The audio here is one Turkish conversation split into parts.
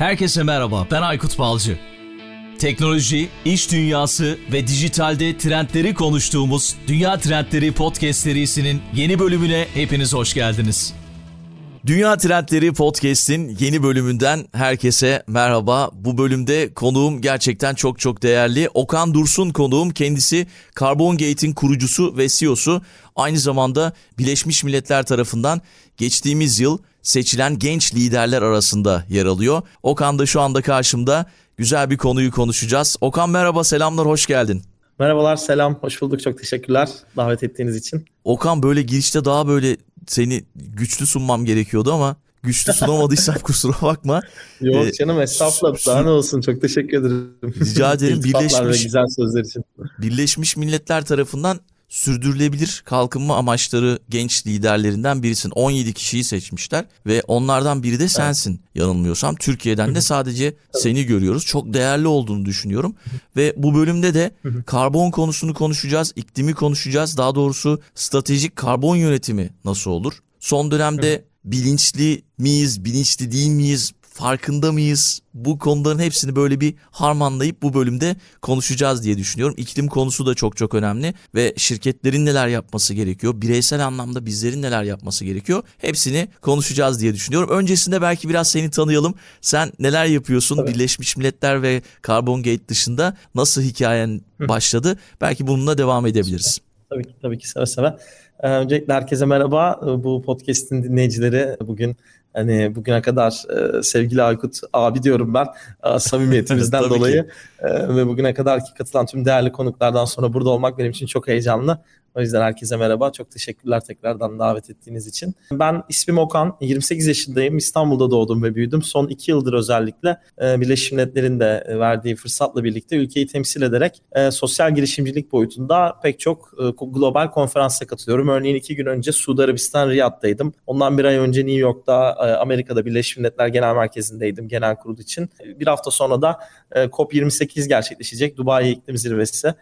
Herkese merhaba, ben Aykut Balcı. Teknoloji, iş dünyası ve dijitalde trendleri konuştuğumuz Dünya Trendleri Podcast serisinin yeni bölümüne hepiniz hoş geldiniz. Dünya Trendleri Podcast'in yeni bölümünden herkese merhaba. Bu bölümde konuğum gerçekten çok çok değerli. Okan Dursun konuğum. Kendisi Carbon Gate'in kurucusu ve CEO'su. Aynı zamanda Birleşmiş Milletler tarafından geçtiğimiz yıl seçilen genç liderler arasında yer alıyor. Okan da şu anda karşımda. Güzel bir konuyu konuşacağız. Okan merhaba, selamlar, hoş geldin. Merhabalar, selam, hoş bulduk. Çok teşekkürler davet ettiğiniz için. Okan böyle girişte daha böyle seni güçlü sunmam gerekiyordu ama güçlü sunamadıysam kusura bakma. Yok ee, canım estağfurullah daha ne olsun çok teşekkür ederim. Rica ederim Birleşmiş, güzel sözler için. Birleşmiş Milletler tarafından sürdürülebilir kalkınma amaçları genç liderlerinden birisin. 17 kişiyi seçmişler ve onlardan biri de sensin evet. yanılmıyorsam. Türkiye'den de sadece seni görüyoruz. Çok değerli olduğunu düşünüyorum. ve bu bölümde de karbon konusunu konuşacağız, iklimi konuşacağız. Daha doğrusu stratejik karbon yönetimi nasıl olur? Son dönemde bilinçli miyiz, bilinçli değil miyiz? Farkında mıyız? Bu konuların hepsini böyle bir harmanlayıp bu bölümde konuşacağız diye düşünüyorum. İklim konusu da çok çok önemli ve şirketlerin neler yapması gerekiyor? Bireysel anlamda bizlerin neler yapması gerekiyor? Hepsini konuşacağız diye düşünüyorum. Öncesinde belki biraz seni tanıyalım. Sen neler yapıyorsun? Tabii. Birleşmiş Milletler ve Carbon Gate dışında nasıl hikayen başladı? Belki bununla devam edebiliriz. Tabii ki, tabii ki seve seve. Ee, öncelikle herkese merhaba. Bu podcast'in dinleyicileri bugün Hani bugüne kadar e, sevgili Aykut abi diyorum ben e, samimiyetimizden dolayı e, ve bugüne kadar ki katılan tüm değerli konuklardan sonra burada olmak benim için çok heyecanlı. O yüzden herkese merhaba. Çok teşekkürler tekrardan davet ettiğiniz için. Ben ismim Okan. 28 yaşındayım. İstanbul'da doğdum ve büyüdüm. Son 2 yıldır özellikle e, Birleşmiş Milletler'in de verdiği fırsatla birlikte ülkeyi temsil ederek e, sosyal girişimcilik boyutunda pek çok e, global konferansa katılıyorum. Örneğin 2 gün önce Suudi Arabistan Riyad'daydım. Ondan bir ay önce New York'ta Amerika'da Birleşmiş Milletler Genel Merkezi'ndeydim genel kurul için. Bir hafta sonra da COP28 gerçekleşecek Dubai İklim Zirvesi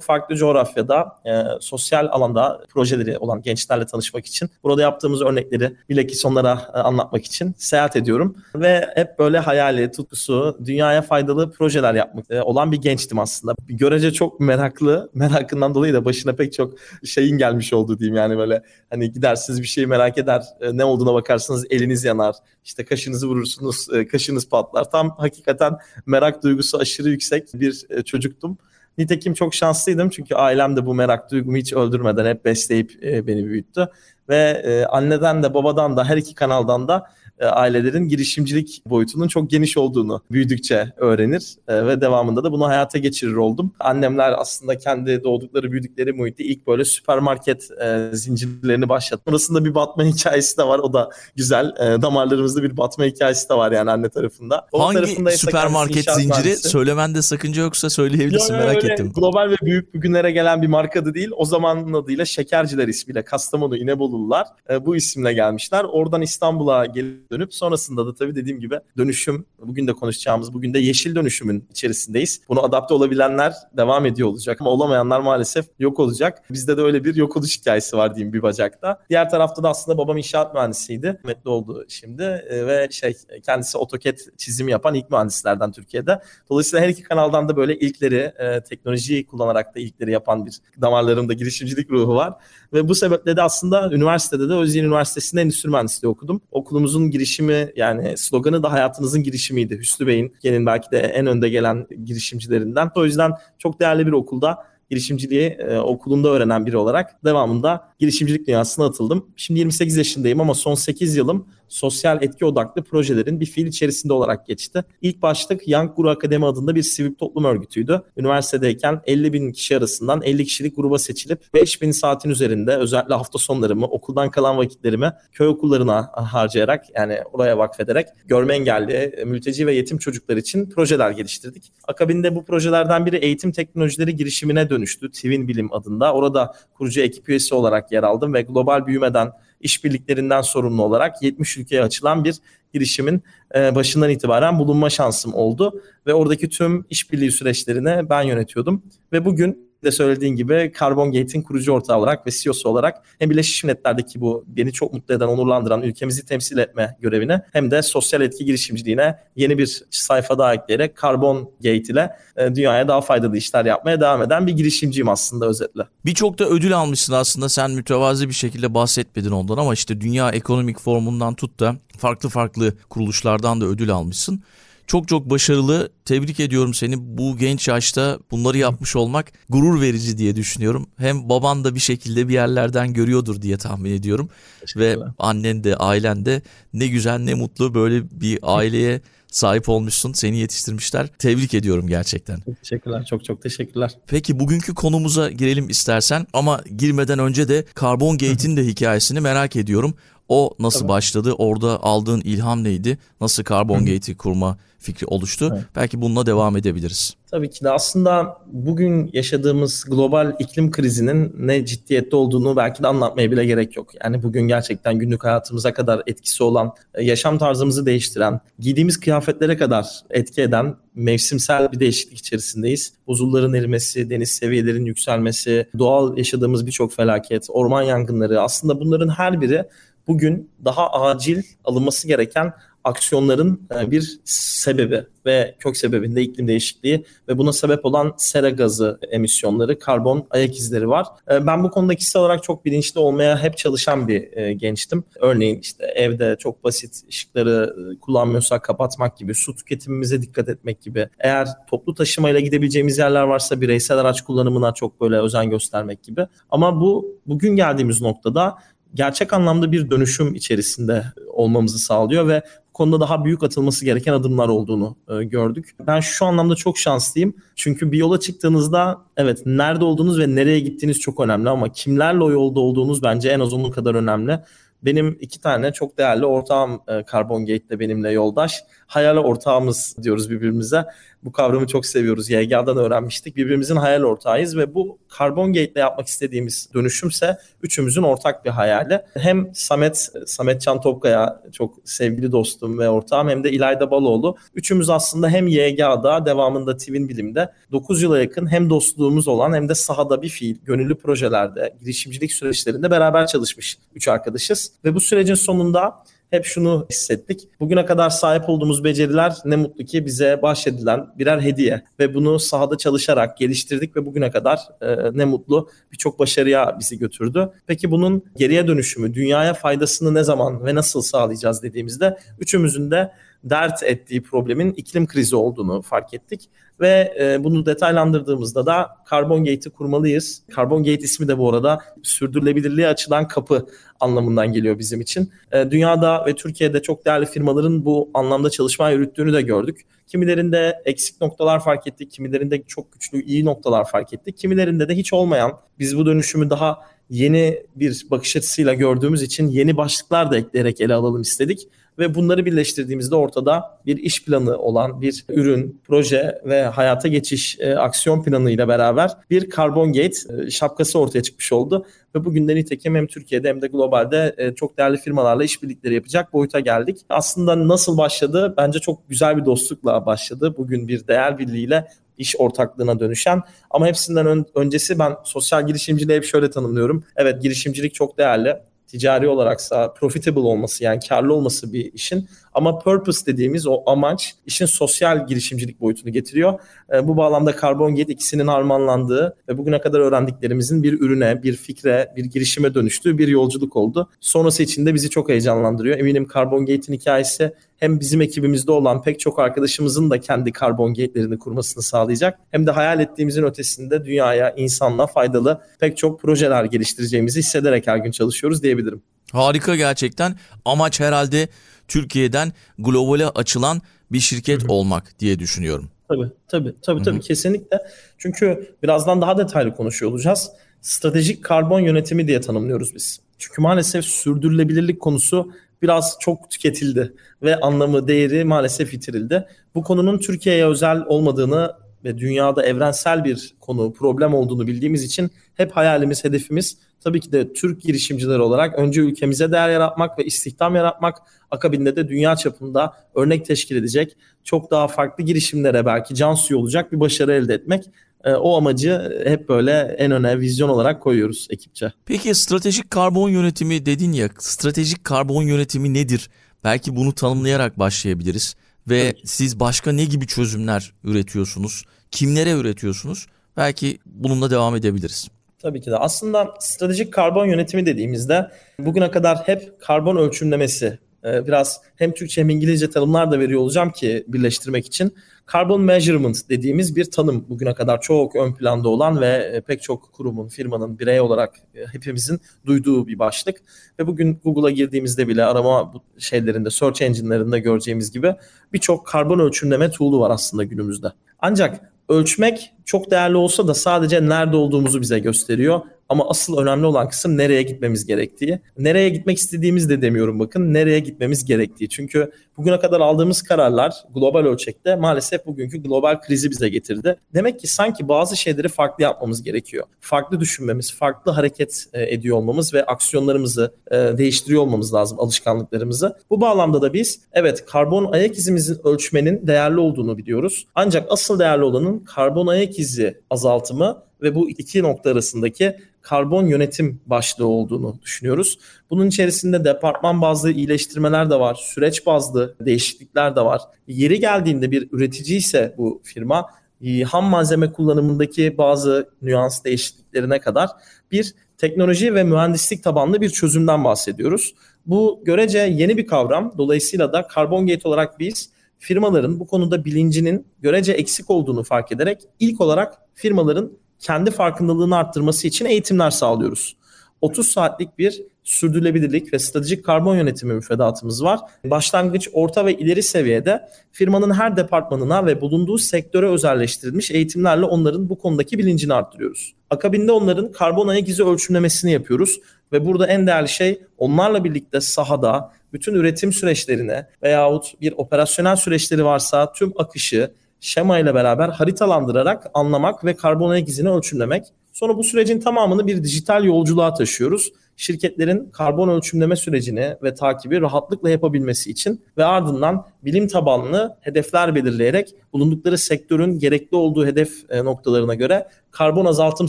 farklı coğrafyada e, sosyal alanda projeleri olan gençlerle tanışmak için burada yaptığımız örnekleri bilakis onlara e, anlatmak için seyahat ediyorum ve hep böyle hayali, tutkusu, dünyaya faydalı projeler yapmak e, olan bir gençtim aslında. Görece çok meraklı, merakından dolayı da başına pek çok şeyin gelmiş oldu diyeyim yani böyle hani gidersiniz bir şeyi merak eder, e, ne olduğuna bakarsınız eliniz yanar, işte kaşınızı vurursunuz, e, kaşınız patlar. Tam hakikaten merak duygusu aşırı yüksek bir e, çocuktum. Nitekim çok şanslıydım çünkü ailem de bu merak duygumu hiç öldürmeden hep besleyip e, beni büyüttü. Ve e, anneden de babadan da her iki kanaldan da e, ailelerin girişimcilik boyutunun çok geniş olduğunu büyüdükçe öğrenir e, ve devamında da bunu hayata geçirir oldum. Annemler aslında kendi doğdukları büyüdükleri muhitte ilk böyle süpermarket e, zincirlerini başlattı. Burasında bir batma hikayesi de var. O da güzel. damarlarımızda bir batma hikayesi de var yani anne tarafında. O Hangi tarafında süpermarket zinciri? Mühendisi. Söylemende sakınca yoksa söyleyebilirsin Yo, merak ettim. Global ve büyük bugünlere gelen bir marka da değil. O zamanın adıyla Şekerciler ismiyle Kastamonu İnebolu'lular bu isimle gelmişler. Oradan İstanbul'a gelip dönüp sonrasında da tabii dediğim gibi dönüşüm bugün de konuşacağımız bugün de yeşil dönüşümün içerisindeyiz. Bunu adapte olabilenler devam ediyor olacak ama olamayanlar maalesef yok olacak. Bizde de öyle bir yok oluş hikayesi var diyeyim bir bacakta. Diğer tarafta da aslında babam inşaat mühendisiydi. Rahmetli oldu şimdi e, ve şey kendisi AutoCAD çizimi yapan ilk mühendislerden Türkiye'de. Dolayısıyla her iki kanaldan da böyle ilkleri e, teknolojiyi kullanarak da ilkleri yapan bir damarlarında girişimcilik ruhu var. Ve bu sebeple de aslında üniversitede de Özyeğin Üniversitesi'nde endüstri mühendisliği okudum. Okulumuzun girişimi yani sloganı da hayatınızın girişimiydi. Hüsnü Bey'in gelin belki de en önde gelen girişimcilerinden. O yüzden çok değerli bir okulda girişimciliği e, okulunda öğrenen biri olarak devamında girişimcilik dünyasına atıldım. Şimdi 28 yaşındayım ama son 8 yılım sosyal etki odaklı projelerin bir fiil içerisinde olarak geçti. İlk başlık Young Guru Akademi adında bir sivil toplum örgütüydü. Üniversitedeyken 50 bin kişi arasından 50 kişilik gruba seçilip 5 bin saatin üzerinde özellikle hafta sonlarımı, okuldan kalan vakitlerimi köy okullarına harcayarak yani oraya vakfederek görme engelli, mülteci ve yetim çocuklar için projeler geliştirdik. Akabinde bu projelerden biri eğitim teknolojileri girişimine dönüştü. Twin Bilim adında. Orada kurucu ekip üyesi olarak yer aldım ve global büyümeden işbirliklerinden sorumlu olarak 70 ülkeye açılan bir girişimin e, başından itibaren bulunma şansım oldu. Ve oradaki tüm işbirliği süreçlerini ben yönetiyordum. Ve bugün de söylediğin gibi Carbon Gate'in kurucu ortağı olarak ve CEO'su olarak hem Birleşmiş Milletler'deki bu beni çok mutlu eden, onurlandıran ülkemizi temsil etme görevine hem de sosyal etki girişimciliğine yeni bir sayfa daha ekleyerek Carbon Gate ile e, dünyaya daha faydalı işler yapmaya devam eden bir girişimciyim aslında özetle. Birçok da ödül almışsın aslında. Sen mütevazi bir şekilde bahsetmedin ondan ama işte Dünya Ekonomik Formundan tut da farklı farklı kuruluşlardan da ödül almışsın. Çok çok başarılı. Tebrik ediyorum seni. Bu genç yaşta bunları yapmış olmak gurur verici diye düşünüyorum. Hem baban da bir şekilde bir yerlerden görüyordur diye tahmin ediyorum. Ve annen de ailen de ne güzel ne mutlu böyle bir aileye sahip olmuşsun. Seni yetiştirmişler. Tebrik ediyorum gerçekten. Çok teşekkürler. Çok çok teşekkürler. Peki bugünkü konumuza girelim istersen ama girmeden önce de Carbon Gate'in de hikayesini merak ediyorum. O nasıl Tabii. başladı? Orada aldığın ilham neydi? Nasıl Carbon Gate'i kurma fikri oluştu? Evet. Belki bununla devam edebiliriz. Tabii ki de aslında bugün yaşadığımız global iklim krizinin ne ciddiyette olduğunu belki de anlatmaya bile gerek yok. Yani bugün gerçekten günlük hayatımıza kadar etkisi olan, e, yaşam tarzımızı değiştiren, giydiğimiz kıyafetlere kadar etki eden mevsimsel bir değişiklik içerisindeyiz. Buzulların erimesi, deniz seviyelerinin yükselmesi, doğal yaşadığımız birçok felaket, orman yangınları aslında bunların her biri bugün daha acil alınması gereken aksiyonların e, bir sebebi ve kök sebebinde iklim değişikliği ve buna sebep olan sera gazı emisyonları, karbon ayak izleri var. E, ben bu konuda kişisel olarak çok bilinçli olmaya hep çalışan bir e, gençtim. Örneğin işte evde çok basit ışıkları kullanmıyorsak kapatmak gibi, su tüketimimize dikkat etmek gibi. Eğer toplu taşımayla gidebileceğimiz yerler varsa bireysel araç kullanımına çok böyle özen göstermek gibi. Ama bu bugün geldiğimiz noktada gerçek anlamda bir dönüşüm içerisinde olmamızı sağlıyor ve bu konuda daha büyük atılması gereken adımlar olduğunu e, gördük. Ben şu anlamda çok şanslıyım. Çünkü bir yola çıktığınızda evet nerede olduğunuz ve nereye gittiğiniz çok önemli ama kimlerle o yolda olduğunuz bence en az onun kadar önemli. Benim iki tane çok değerli ortağım e, Carbon Gate'de benimle yoldaş. Hayal ortağımız diyoruz birbirimize. Bu kavramı çok seviyoruz. YGA'dan öğrenmiştik. Birbirimizin hayal ortağıyız ve bu Carbon Gate'le yapmak istediğimiz dönüşümse üçümüzün ortak bir hayali. Hem Samet, Samet Can Topkaya çok sevgili dostum ve ortağım hem de İlayda Baloğlu. Üçümüz aslında hem YGA'da devamında Twin Bilim'de 9 yıla yakın hem dostluğumuz olan hem de sahada bir fiil, gönüllü projelerde, girişimcilik süreçlerinde beraber çalışmış üç arkadaşız. Ve bu sürecin sonunda hep şunu hissettik. Bugüne kadar sahip olduğumuz beceriler ne mutlu ki bize bahşedilen birer hediye ve bunu sahada çalışarak geliştirdik ve bugüne kadar e, ne mutlu birçok başarıya bizi götürdü. Peki bunun geriye dönüşümü, dünyaya faydasını ne zaman ve nasıl sağlayacağız dediğimizde üçümüzün de dert ettiği problemin iklim krizi olduğunu fark ettik ve e, bunu detaylandırdığımızda da Carbon Gate'i kurmalıyız. Carbon Gate ismi de bu arada sürdürülebilirliğe açılan kapı anlamından geliyor bizim için. E, dünyada ve Türkiye'de çok değerli firmaların bu anlamda çalışma yürüttüğünü de gördük. Kimilerinde eksik noktalar fark ettik, kimilerinde çok güçlü iyi noktalar fark ettik. Kimilerinde de hiç olmayan biz bu dönüşümü daha yeni bir bakış açısıyla gördüğümüz için yeni başlıklar da ekleyerek ele alalım istedik ve bunları birleştirdiğimizde ortada bir iş planı olan bir ürün, proje ve hayata geçiş e, aksiyon planıyla beraber bir Carbon Gate e, şapkası ortaya çıkmış oldu ve bugün de hem Türkiye'de hem de globalde e, çok değerli firmalarla işbirlikleri yapacak boyuta geldik. Aslında nasıl başladı? Bence çok güzel bir dostlukla başladı. Bugün bir değer birliğiyle iş ortaklığına dönüşen ama hepsinden ön, öncesi ben sosyal girişimciliği hep şöyle tanımlıyorum. Evet girişimcilik çok değerli ticari olaraksa profitable olması yani karlı olması bir işin ama purpose dediğimiz o amaç işin sosyal girişimcilik boyutunu getiriyor. E, bu bağlamda Carbon Gate ikisinin harmanlandığı ve bugüne kadar öğrendiklerimizin bir ürüne, bir fikre, bir girişime dönüştüğü bir yolculuk oldu. Sonrası için de bizi çok heyecanlandırıyor. Eminim Carbon Gate'in hikayesi hem bizim ekibimizde olan pek çok arkadaşımızın da kendi Carbon Gate'lerini kurmasını sağlayacak. Hem de hayal ettiğimizin ötesinde dünyaya, insanla faydalı pek çok projeler geliştireceğimizi hissederek her gün çalışıyoruz diyebilirim. Harika gerçekten. Amaç herhalde Türkiye'den globale açılan bir şirket Hı-hı. olmak diye düşünüyorum. Tabii tabii tabii tabii kesinlikle. Çünkü birazdan daha detaylı konuşuyor olacağız. Stratejik karbon yönetimi diye tanımlıyoruz biz. Çünkü maalesef sürdürülebilirlik konusu biraz çok tüketildi ve anlamı, değeri maalesef yitirildi. Bu konunun Türkiye'ye özel olmadığını ve dünyada evrensel bir konu, problem olduğunu bildiğimiz için hep hayalimiz, hedefimiz tabii ki de Türk girişimciler olarak önce ülkemize değer yaratmak ve istihdam yaratmak akabinde de dünya çapında örnek teşkil edecek çok daha farklı girişimlere belki can suyu olacak bir başarı elde etmek e, o amacı hep böyle en öne vizyon olarak koyuyoruz ekipçe. Peki stratejik karbon yönetimi dedin ya stratejik karbon yönetimi nedir? Belki bunu tanımlayarak başlayabiliriz. Ve Peki. siz başka ne gibi çözümler üretiyorsunuz? Kimlere üretiyorsunuz? Belki bununla devam edebiliriz. Tabii ki de. Aslında stratejik karbon yönetimi dediğimizde bugüne kadar hep karbon ölçümlemesi e, biraz hem Türkçe hem İngilizce tanımlar da veriyor olacağım ki birleştirmek için. Carbon measurement dediğimiz bir tanım bugüne kadar çok ön planda olan ve e, pek çok kurumun, firmanın, birey olarak e, hepimizin duyduğu bir başlık. Ve bugün Google'a girdiğimizde bile arama şeylerinde, search engine'lerinde göreceğimiz gibi birçok karbon ölçümleme tool'u var aslında günümüzde. Ancak ölçmek çok değerli olsa da sadece nerede olduğumuzu bize gösteriyor. Ama asıl önemli olan kısım nereye gitmemiz gerektiği. Nereye gitmek istediğimiz de demiyorum bakın. Nereye gitmemiz gerektiği. Çünkü bugüne kadar aldığımız kararlar global ölçekte maalesef bugünkü global krizi bize getirdi. Demek ki sanki bazı şeyleri farklı yapmamız gerekiyor. Farklı düşünmemiz, farklı hareket e, ediyor olmamız ve aksiyonlarımızı e, değiştiriyor olmamız lazım, alışkanlıklarımızı. Bu bağlamda da biz evet karbon ayak izimizin ölçmenin değerli olduğunu biliyoruz. Ancak asıl değerli olanın karbon ayak izi azaltımı ve bu iki nokta arasındaki karbon yönetim başlığı olduğunu düşünüyoruz. Bunun içerisinde departman bazlı iyileştirmeler de var, süreç bazlı değişiklikler de var. Yeri geldiğinde bir üretici ise bu firma e, ham malzeme kullanımındaki bazı nüans değişikliklerine kadar bir teknoloji ve mühendislik tabanlı bir çözümden bahsediyoruz. Bu görece yeni bir kavram. Dolayısıyla da Carbon Gate olarak biz firmaların bu konuda bilincinin görece eksik olduğunu fark ederek ilk olarak firmaların kendi farkındalığını arttırması için eğitimler sağlıyoruz. 30 saatlik bir sürdürülebilirlik ve stratejik karbon yönetimi müfredatımız var. Başlangıç, orta ve ileri seviyede firmanın her departmanına ve bulunduğu sektöre özelleştirilmiş eğitimlerle onların bu konudaki bilincini arttırıyoruz. Akabinde onların karbon ayak izi ölçümlemesini yapıyoruz ve burada en değerli şey onlarla birlikte sahada bütün üretim süreçlerine veyahut bir operasyonel süreçleri varsa tüm akışı, şema ile beraber haritalandırarak anlamak ve karbon ayak izini ölçümlemek. Sonra bu sürecin tamamını bir dijital yolculuğa taşıyoruz. Şirketlerin karbon ölçümleme sürecini ve takibi rahatlıkla yapabilmesi için ve ardından bilim tabanlı hedefler belirleyerek bulundukları sektörün gerekli olduğu hedef e, noktalarına göre karbon azaltım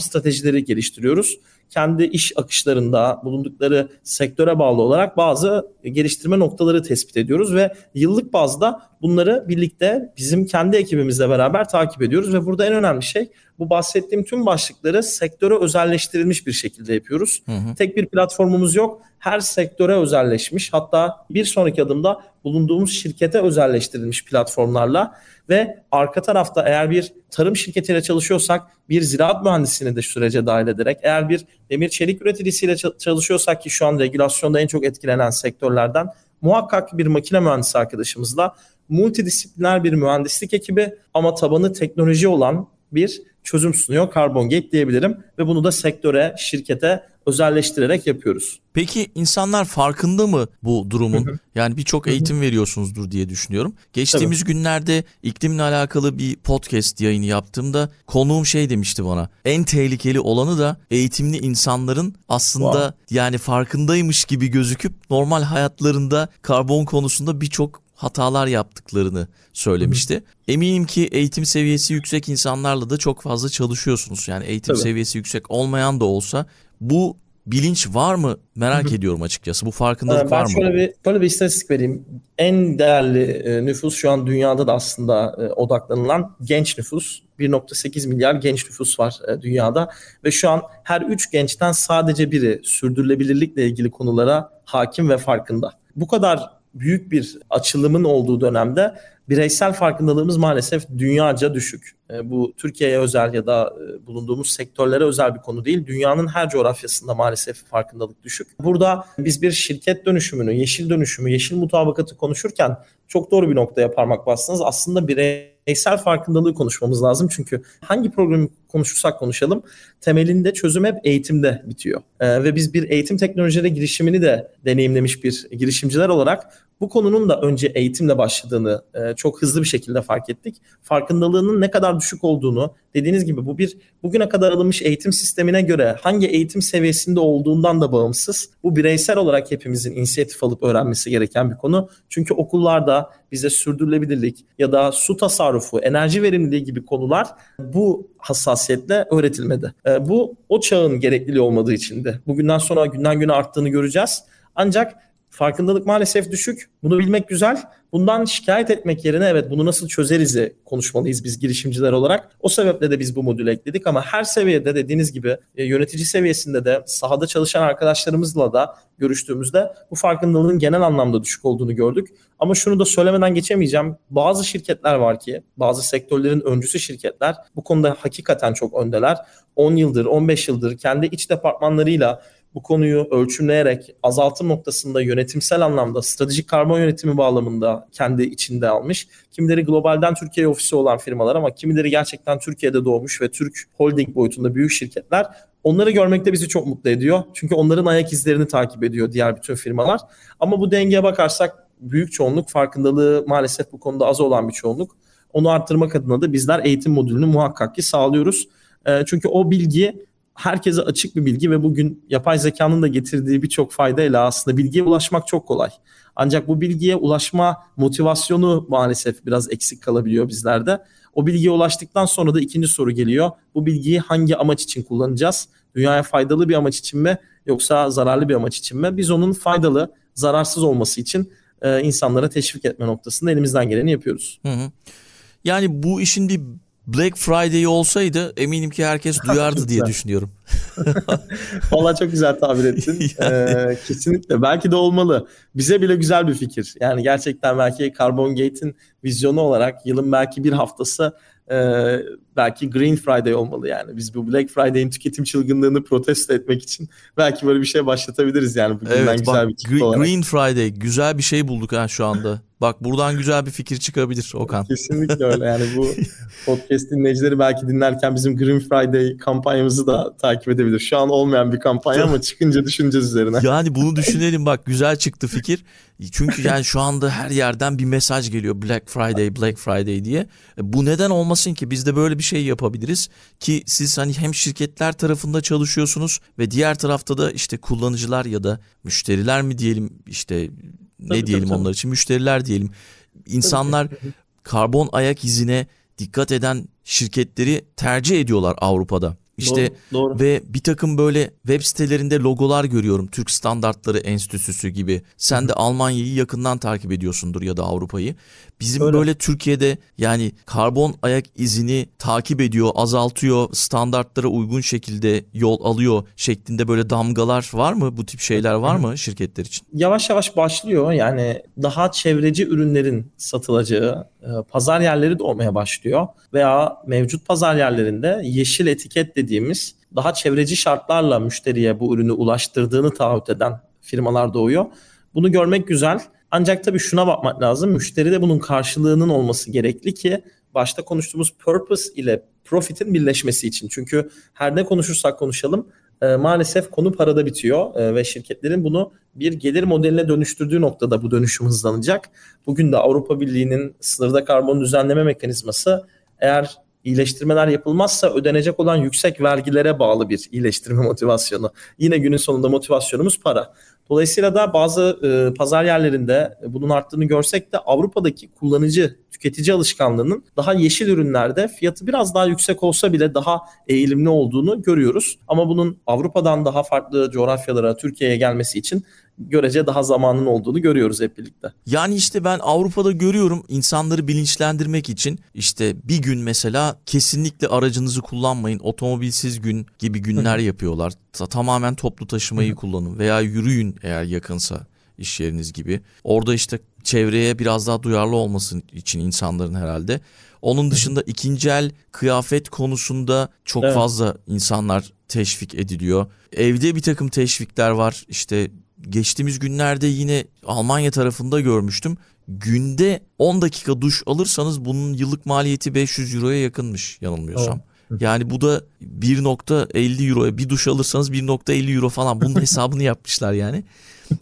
stratejileri geliştiriyoruz. Kendi iş akışlarında bulundukları sektöre bağlı olarak bazı geliştirme noktaları tespit ediyoruz ve yıllık bazda bunları birlikte bizim kendi ekibimizle beraber takip ediyoruz ve burada en önemli şey bu bahsettiğim tüm başlıkları sektöre özelleştirilmiş bir şekilde yapıyoruz. Hı hı. Tek bir platformumuz yok. Her sektöre özelleşmiş hatta bir sonraki adımda bulunduğumuz şirkete özelleştirilmiş platformlarla ve arka tarafta eğer bir tarım şirketiyle çalışıyorsak bir ziraat mühendisini de sürece dahil ederek eğer bir demir çelik üreticisiyle çalışıyorsak ki şu an regülasyonda en çok etkilenen sektörlerden muhakkak bir makine mühendisi arkadaşımızla multidisipliner bir mühendislik ekibi ama tabanı teknoloji olan bir çözüm sunuyor Carbon Gate diyebilirim ve bunu da sektöre, şirkete özelleştirerek yapıyoruz. Peki insanlar farkında mı bu durumun? Yani birçok eğitim veriyorsunuzdur diye düşünüyorum. Geçtiğimiz Tabii. günlerde iklimle alakalı bir podcast yayını yaptığımda konuğum şey demişti bana. En tehlikeli olanı da eğitimli insanların aslında wow. yani farkındaymış gibi gözüküp normal hayatlarında karbon konusunda birçok hatalar yaptıklarını söylemişti. Hı hı. Eminim ki eğitim seviyesi yüksek insanlarla da çok fazla çalışıyorsunuz. Yani eğitim Tabii. seviyesi yüksek olmayan da olsa bu bilinç var mı merak ediyorum açıkçası. Bu farkındalık ben var mı? Ben şöyle bir böyle bir istatistik vereyim. En değerli e, nüfus şu an dünyada da aslında e, odaklanılan genç nüfus. 1.8 milyar genç nüfus var e, dünyada ve şu an her 3 gençten sadece biri sürdürülebilirlikle ilgili konulara hakim ve farkında. Bu kadar büyük bir açılımın olduğu dönemde bireysel farkındalığımız maalesef dünyaca düşük. E, bu Türkiye'ye özel ya da e, bulunduğumuz sektörlere özel bir konu değil. Dünyanın her coğrafyasında maalesef farkındalık düşük. Burada biz bir şirket dönüşümünü, yeşil dönüşümü, yeşil mutabakatı konuşurken çok doğru bir noktaya parmak bastınız. Aslında bireysel farkındalığı konuşmamız lazım. Çünkü hangi programı konuşursak konuşalım temelinde çözüm hep eğitimde bitiyor. Ee, ve biz bir eğitim teknolojileri girişimini de deneyimlemiş bir girişimciler olarak bu konunun da önce eğitimle başladığını e, çok hızlı bir şekilde fark ettik. Farkındalığının ne kadar düşük olduğunu, dediğiniz gibi bu bir bugüne kadar alınmış eğitim sistemine göre hangi eğitim seviyesinde olduğundan da bağımsız. Bu bireysel olarak hepimizin inisiyatif alıp öğrenmesi gereken bir konu. Çünkü okullarda bize sürdürülebilirlik ya da su tasarrufu, enerji verimliliği gibi konular bu hassasiyetle öğretilmedi. E, bu o çağın gerekliliği olmadığı için de bugünden sonra günden güne arttığını göreceğiz. Ancak farkındalık maalesef düşük. Bunu bilmek güzel. Bundan şikayet etmek yerine evet bunu nasıl çözeriz'i konuşmalıyız biz girişimciler olarak. O sebeple de biz bu modülü ekledik ama her seviyede dediğiniz gibi e, yönetici seviyesinde de sahada çalışan arkadaşlarımızla da görüştüğümüzde bu farkındalığın genel anlamda düşük olduğunu gördük. Ama şunu da söylemeden geçemeyeceğim. Bazı şirketler var ki, bazı sektörlerin öncüsü şirketler bu konuda hakikaten çok öndeler. 10 yıldır, 15 yıldır kendi iç departmanlarıyla bu konuyu ölçümleyerek azaltım noktasında yönetimsel anlamda stratejik karbon yönetimi bağlamında kendi içinde almış. Kimileri globalden Türkiye ofisi olan firmalar ama kimileri gerçekten Türkiye'de doğmuş ve Türk holding boyutunda büyük şirketler. Onları görmek de bizi çok mutlu ediyor. Çünkü onların ayak izlerini takip ediyor diğer bütün firmalar. Ama bu dengeye bakarsak büyük çoğunluk farkındalığı maalesef bu konuda az olan bir çoğunluk. Onu arttırmak adına da bizler eğitim modülünü muhakkak ki sağlıyoruz. Çünkü o bilgi herkese açık bir bilgi ve bugün yapay zekanın da getirdiği birçok faydayla aslında bilgiye ulaşmak çok kolay. Ancak bu bilgiye ulaşma motivasyonu maalesef biraz eksik kalabiliyor bizlerde. O bilgiye ulaştıktan sonra da ikinci soru geliyor. Bu bilgiyi hangi amaç için kullanacağız? Dünyaya faydalı bir amaç için mi yoksa zararlı bir amaç için mi? Biz onun faydalı, zararsız olması için e, insanlara teşvik etme noktasında elimizden geleni yapıyoruz. Hı hı. Yani bu işin bir Black Friday olsaydı eminim ki herkes duyardı diye düşünüyorum. Valla çok güzel tabir ettin. ee, kesinlikle. Belki de olmalı. Bize bile güzel bir fikir. Yani gerçekten belki Carbon Gate'in vizyonu olarak yılın belki bir haftası e, belki Green Friday olmalı yani. Biz bu Black Friday'in tüketim çılgınlığını protesto etmek için belki böyle bir şey başlatabiliriz yani. Bugünden evet, güzel bak, bir Green, olarak. Green Friday güzel bir şey bulduk ha şu anda. Bak buradan güzel bir fikir çıkabilir Okan. Kesinlikle öyle yani bu podcast dinleyicileri belki dinlerken bizim Green Friday kampanyamızı da takip edebilir. Şu an olmayan bir kampanya ama çıkınca düşüneceğiz üzerine. Yani bunu düşünelim bak güzel çıktı fikir. Çünkü yani şu anda her yerden bir mesaj geliyor Black Friday, Black Friday diye. E, bu neden olmasın ki biz de böyle bir şey yapabiliriz ki siz hani hem şirketler tarafında çalışıyorsunuz ve diğer tarafta da işte kullanıcılar ya da müşteriler mi diyelim işte ne tabii, diyelim tabii, onlar için müşteriler diyelim. İnsanlar tabii, karbon ayak izine dikkat eden şirketleri tercih ediyorlar Avrupa'da. İşte doğru, doğru. ve bir takım böyle web sitelerinde logolar görüyorum. Türk Standartları Enstitüsü gibi. Sen de Almanya'yı yakından takip ediyorsundur ya da Avrupa'yı. Bizim Öyle. böyle Türkiye'de yani karbon ayak izini takip ediyor, azaltıyor, standartlara uygun şekilde yol alıyor şeklinde böyle damgalar var mı? Bu tip şeyler var mı şirketler için? Yavaş yavaş başlıyor. Yani daha çevreci ürünlerin satılacağı pazar yerleri de olmaya başlıyor veya mevcut pazar yerlerinde yeşil etiket dediğimiz daha çevreci şartlarla müşteriye bu ürünü ulaştırdığını taahhüt eden firmalar doğuyor. Bunu görmek güzel. Ancak tabii şuna bakmak lazım. Müşteri de bunun karşılığının olması gerekli ki başta konuştuğumuz purpose ile profit'in birleşmesi için. Çünkü her ne konuşursak konuşalım e, maalesef konu parada bitiyor e, ve şirketlerin bunu bir gelir modeline dönüştürdüğü noktada bu dönüşüm hızlanacak. Bugün de Avrupa Birliği'nin sınırda karbon düzenleme mekanizması eğer iyileştirmeler yapılmazsa ödenecek olan yüksek vergilere bağlı bir iyileştirme motivasyonu. Yine günün sonunda motivasyonumuz para. Dolayısıyla da bazı e, pazar yerlerinde bunun arttığını görsek de Avrupa'daki kullanıcı tüketici alışkanlığının daha yeşil ürünlerde fiyatı biraz daha yüksek olsa bile daha eğilimli olduğunu görüyoruz. Ama bunun Avrupa'dan daha farklı coğrafyalara, Türkiye'ye gelmesi için görece daha zamanın olduğunu görüyoruz hep birlikte. Yani işte ben Avrupa'da görüyorum insanları bilinçlendirmek için işte bir gün mesela kesinlikle aracınızı kullanmayın otomobilsiz gün gibi günler yapıyorlar. Tamamen toplu taşımayı kullanın veya yürüyün eğer yakınsa iş yeriniz gibi. Orada işte çevreye biraz daha duyarlı olması için insanların herhalde. Onun dışında ikinci el kıyafet konusunda çok evet. fazla insanlar teşvik ediliyor. Evde bir takım teşvikler var. İşte geçtiğimiz günlerde yine Almanya tarafında görmüştüm. Günde 10 dakika duş alırsanız bunun yıllık maliyeti 500 euroya yakınmış yanılmıyorsam. Evet. Yani bu da 1.50 euroya bir duş alırsanız 1.50 euro falan bunun hesabını yapmışlar yani.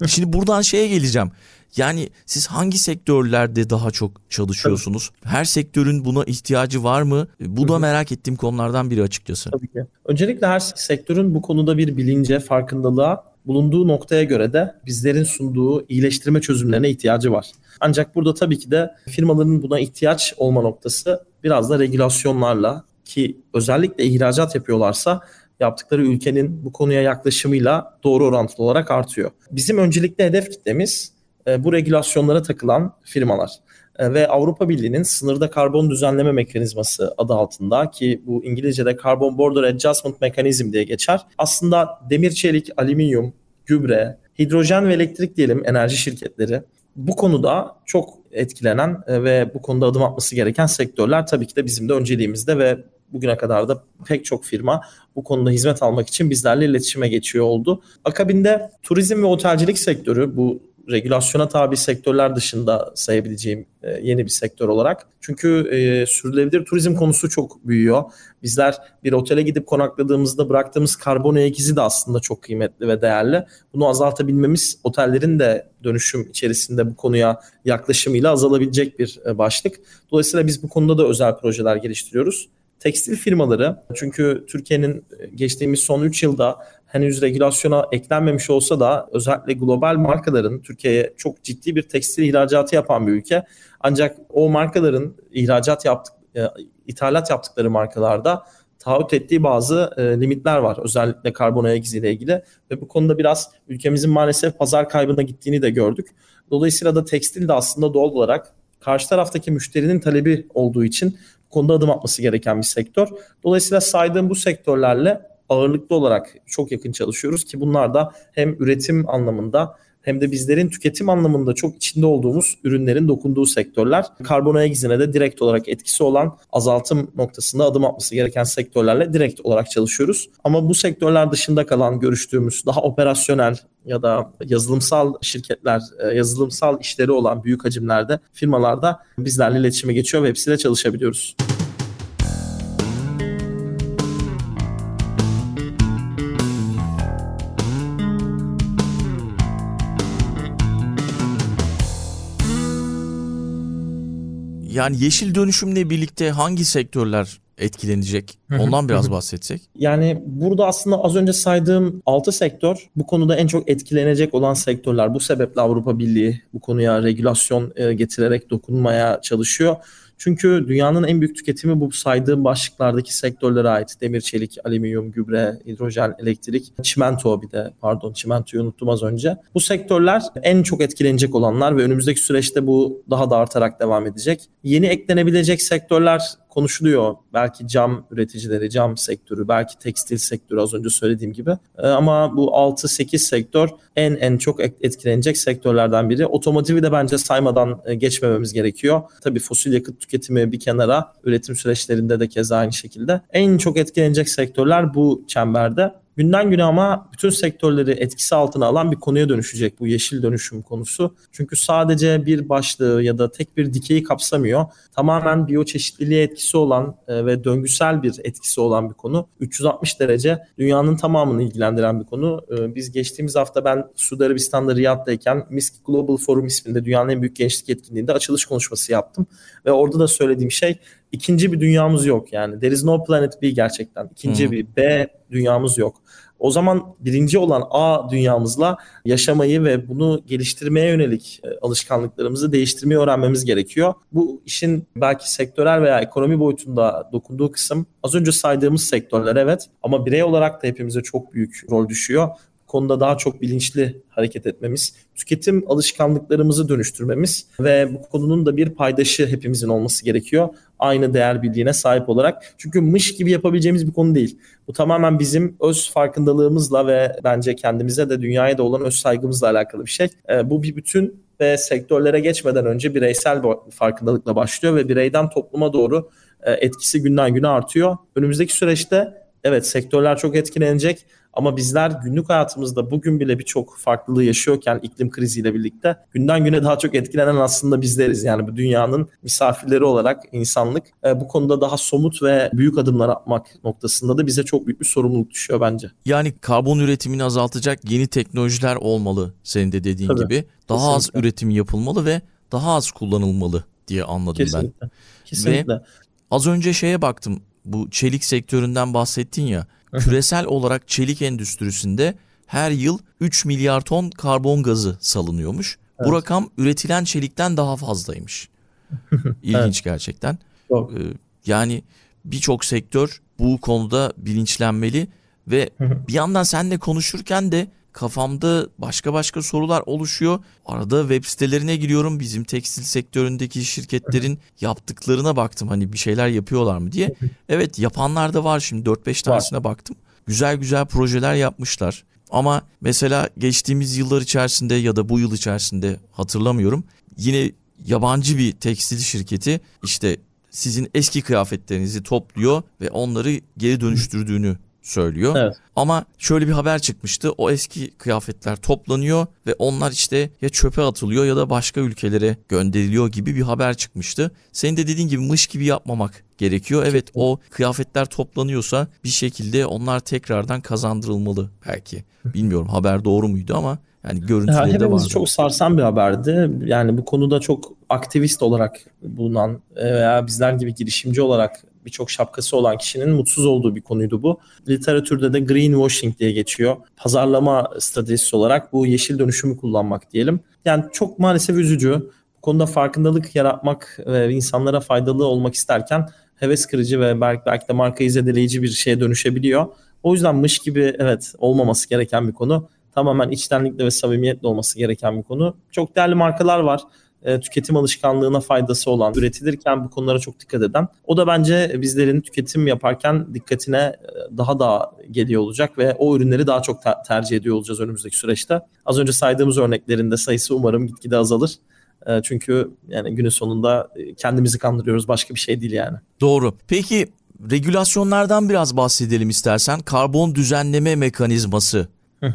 Şimdi buradan şeye geleceğim. Yani siz hangi sektörlerde daha çok çalışıyorsunuz? Her sektörün buna ihtiyacı var mı? Bu da merak ettiğim konulardan biri açıkçası. Tabii ki. Öncelikle her sektörün bu konuda bir bilince, farkındalığa bulunduğu noktaya göre de bizlerin sunduğu iyileştirme çözümlerine ihtiyacı var. Ancak burada tabii ki de firmaların buna ihtiyaç olma noktası biraz da regülasyonlarla ki özellikle ihracat yapıyorlarsa yaptıkları ülkenin bu konuya yaklaşımıyla doğru orantılı olarak artıyor. Bizim öncelikle hedef kitlemiz e, bu regülasyonlara takılan firmalar e, ve Avrupa Birliği'nin sınırda karbon düzenleme mekanizması adı altında ki bu İngilizce'de Carbon Border Adjustment Mechanism diye geçer. Aslında demir çelik, alüminyum, gübre, hidrojen ve elektrik diyelim enerji şirketleri bu konuda çok etkilenen e, ve bu konuda adım atması gereken sektörler tabii ki de bizim de önceliğimizde ve bugüne kadar da pek çok firma bu konuda hizmet almak için bizlerle iletişime geçiyor oldu. Akabinde turizm ve otelcilik sektörü bu regülasyona tabi sektörler dışında sayabileceğim e, yeni bir sektör olarak. Çünkü e, sürdürülebilir turizm konusu çok büyüyor. Bizler bir otele gidip konakladığımızda bıraktığımız karbon ayak izi de aslında çok kıymetli ve değerli. Bunu azaltabilmemiz otellerin de dönüşüm içerisinde bu konuya yaklaşımıyla azalabilecek bir e, başlık. Dolayısıyla biz bu konuda da özel projeler geliştiriyoruz tekstil firmaları çünkü Türkiye'nin geçtiğimiz son 3 yılda henüz regülasyona eklenmemiş olsa da özellikle global markaların Türkiye'ye çok ciddi bir tekstil ihracatı yapan bir ülke. Ancak o markaların ihracat yaptık, e, ithalat yaptıkları markalarda taahhüt ettiği bazı e, limitler var. Özellikle karbon ayak iziyle ilgili ve bu konuda biraz ülkemizin maalesef pazar kaybına gittiğini de gördük. Dolayısıyla da tekstil de aslında doğal olarak karşı taraftaki müşterinin talebi olduğu için konuda adım atması gereken bir sektör. Dolayısıyla saydığım bu sektörlerle ağırlıklı olarak çok yakın çalışıyoruz ki bunlar da hem üretim anlamında hem de bizlerin tüketim anlamında çok içinde olduğumuz ürünlerin dokunduğu sektörler. Karbon ayak izine de direkt olarak etkisi olan azaltım noktasında adım atması gereken sektörlerle direkt olarak çalışıyoruz. Ama bu sektörler dışında kalan görüştüğümüz daha operasyonel ya da yazılımsal şirketler, e, yazılımsal işleri olan büyük hacimlerde firmalarda bizlerle iletişime geçiyor ve hepsiyle çalışabiliyoruz. Yani yeşil dönüşümle birlikte hangi sektörler etkilenecek? Ondan biraz bahsetsek. Yani burada aslında az önce saydığım 6 sektör bu konuda en çok etkilenecek olan sektörler. Bu sebeple Avrupa Birliği bu konuya regülasyon e, getirerek dokunmaya çalışıyor. Çünkü dünyanın en büyük tüketimi bu saydığım başlıklardaki sektörlere ait. Demir, çelik, alüminyum, gübre, hidrojen, elektrik, çimento bir de pardon çimentoyu unuttum az önce. Bu sektörler en çok etkilenecek olanlar ve önümüzdeki süreçte bu daha da artarak devam edecek. Yeni eklenebilecek sektörler konuşuluyor. Belki cam üreticileri, cam sektörü, belki tekstil sektörü az önce söylediğim gibi. Ee, ama bu 6-8 sektör en en çok etkilenecek sektörlerden biri. Otomotivi de bence saymadan e, geçmememiz gerekiyor. Tabii fosil yakıt tüketimi bir kenara, üretim süreçlerinde de keza aynı şekilde. En çok etkilenecek sektörler bu çemberde günden güne ama bütün sektörleri etkisi altına alan bir konuya dönüşecek bu yeşil dönüşüm konusu. Çünkü sadece bir başlığı ya da tek bir dikeyi kapsamıyor. Tamamen biyoçeşitliliğe etkisi olan e, ve döngüsel bir etkisi olan bir konu. 360 derece dünyanın tamamını ilgilendiren bir konu. E, biz geçtiğimiz hafta ben Suudi Arabistan'da Riyad'dayken MISK Global Forum isminde dünyanın en büyük gençlik etkinliğinde açılış konuşması yaptım. Ve orada da söylediğim şey ikinci bir dünyamız yok yani. There is no planet B gerçekten. İkinci hmm. bir B dünyamız yok. O zaman birinci olan A dünyamızla yaşamayı ve bunu geliştirmeye yönelik e, alışkanlıklarımızı değiştirmeyi öğrenmemiz gerekiyor. Bu işin belki sektörel veya ekonomi boyutunda dokunduğu kısım az önce saydığımız sektörler evet ama birey olarak da hepimize çok büyük rol düşüyor konuda daha çok bilinçli hareket etmemiz, tüketim alışkanlıklarımızı dönüştürmemiz ve bu konunun da bir paydaşı hepimizin olması gerekiyor. Aynı değer bildiğine sahip olarak. Çünkü mış gibi yapabileceğimiz bir konu değil. Bu tamamen bizim öz farkındalığımızla ve bence kendimize de dünyaya da olan öz saygımızla alakalı bir şey. E, bu bir bütün ve sektörlere geçmeden önce bireysel farkındalıkla başlıyor ve bireyden topluma doğru e, etkisi günden güne artıyor. Önümüzdeki süreçte evet sektörler çok etkilenecek Ama bizler günlük hayatımızda bugün bile birçok farklılığı yaşıyorken iklim kriziyle birlikte günden güne daha çok etkilenen aslında bizleriz. Yani bu dünyanın misafirleri olarak insanlık e, bu konuda daha somut ve büyük adımlar atmak noktasında da bize çok büyük bir sorumluluk düşüyor bence. Yani karbon üretimini azaltacak yeni teknolojiler olmalı senin de dediğin Tabii, gibi. Daha az kesinlikle. üretim yapılmalı ve daha az kullanılmalı diye anladım ben. Kesinlikle. Kesinlikle. Az önce şeye baktım. Bu çelik sektöründen bahsettin ya. Küresel olarak çelik endüstrisinde her yıl 3 milyar ton karbon gazı salınıyormuş. Bu Evet. rakam üretilen çelikten daha fazlaymış. İlginç gerçekten. Çok. Ee, Yani birçok sektör bu konuda bilinçlenmeli ve bir yandan seninle konuşurken de kafamda başka başka sorular oluşuyor. Arada web sitelerine giriyorum. Bizim tekstil sektöründeki şirketlerin yaptıklarına baktım. Hani bir şeyler yapıyorlar mı diye. Evet yapanlar da var şimdi 4-5 tanesine baktım. Güzel güzel projeler yapmışlar. Ama mesela geçtiğimiz yıllar içerisinde ya da bu yıl içerisinde hatırlamıyorum. Yine yabancı bir tekstil şirketi işte sizin eski kıyafetlerinizi topluyor ve onları geri dönüştürdüğünü söylüyor. Evet. Ama şöyle bir haber çıkmıştı. O eski kıyafetler toplanıyor ve onlar işte ya çöpe atılıyor ya da başka ülkelere gönderiliyor gibi bir haber çıkmıştı. Senin de dediğin gibi mış gibi yapmamak gerekiyor. Evet o kıyafetler toplanıyorsa bir şekilde onlar tekrardan kazandırılmalı belki. Bilmiyorum haber doğru muydu ama yani Ya görüntüleri de hepimizi vardı. çok sarsan bir haberdi. Yani bu konuda çok aktivist olarak bulunan veya bizler gibi girişimci olarak birçok şapkası olan kişinin mutsuz olduğu bir konuydu bu. Literatürde de greenwashing diye geçiyor. Pazarlama stratejisi olarak bu yeşil dönüşümü kullanmak diyelim. Yani çok maalesef üzücü. Bu konuda farkındalık yaratmak ve insanlara faydalı olmak isterken heves kırıcı ve belki, belki de markayı zedeleyici bir şeye dönüşebiliyor. O yüzden mış gibi evet olmaması gereken bir konu tamamen içtenlikle ve samimiyetle olması gereken bir konu. Çok değerli markalar var. E, tüketim alışkanlığına faydası olan, üretilirken bu konulara çok dikkat eden. O da bence bizlerin tüketim yaparken dikkatine e, daha da geliyor olacak ve o ürünleri daha çok ter- tercih ediyor olacağız önümüzdeki süreçte. Az önce saydığımız örneklerin de sayısı umarım gitgide azalır. E, çünkü yani günün sonunda kendimizi kandırıyoruz başka bir şey değil yani. Doğru. Peki regülasyonlardan biraz bahsedelim istersen. Karbon düzenleme mekanizması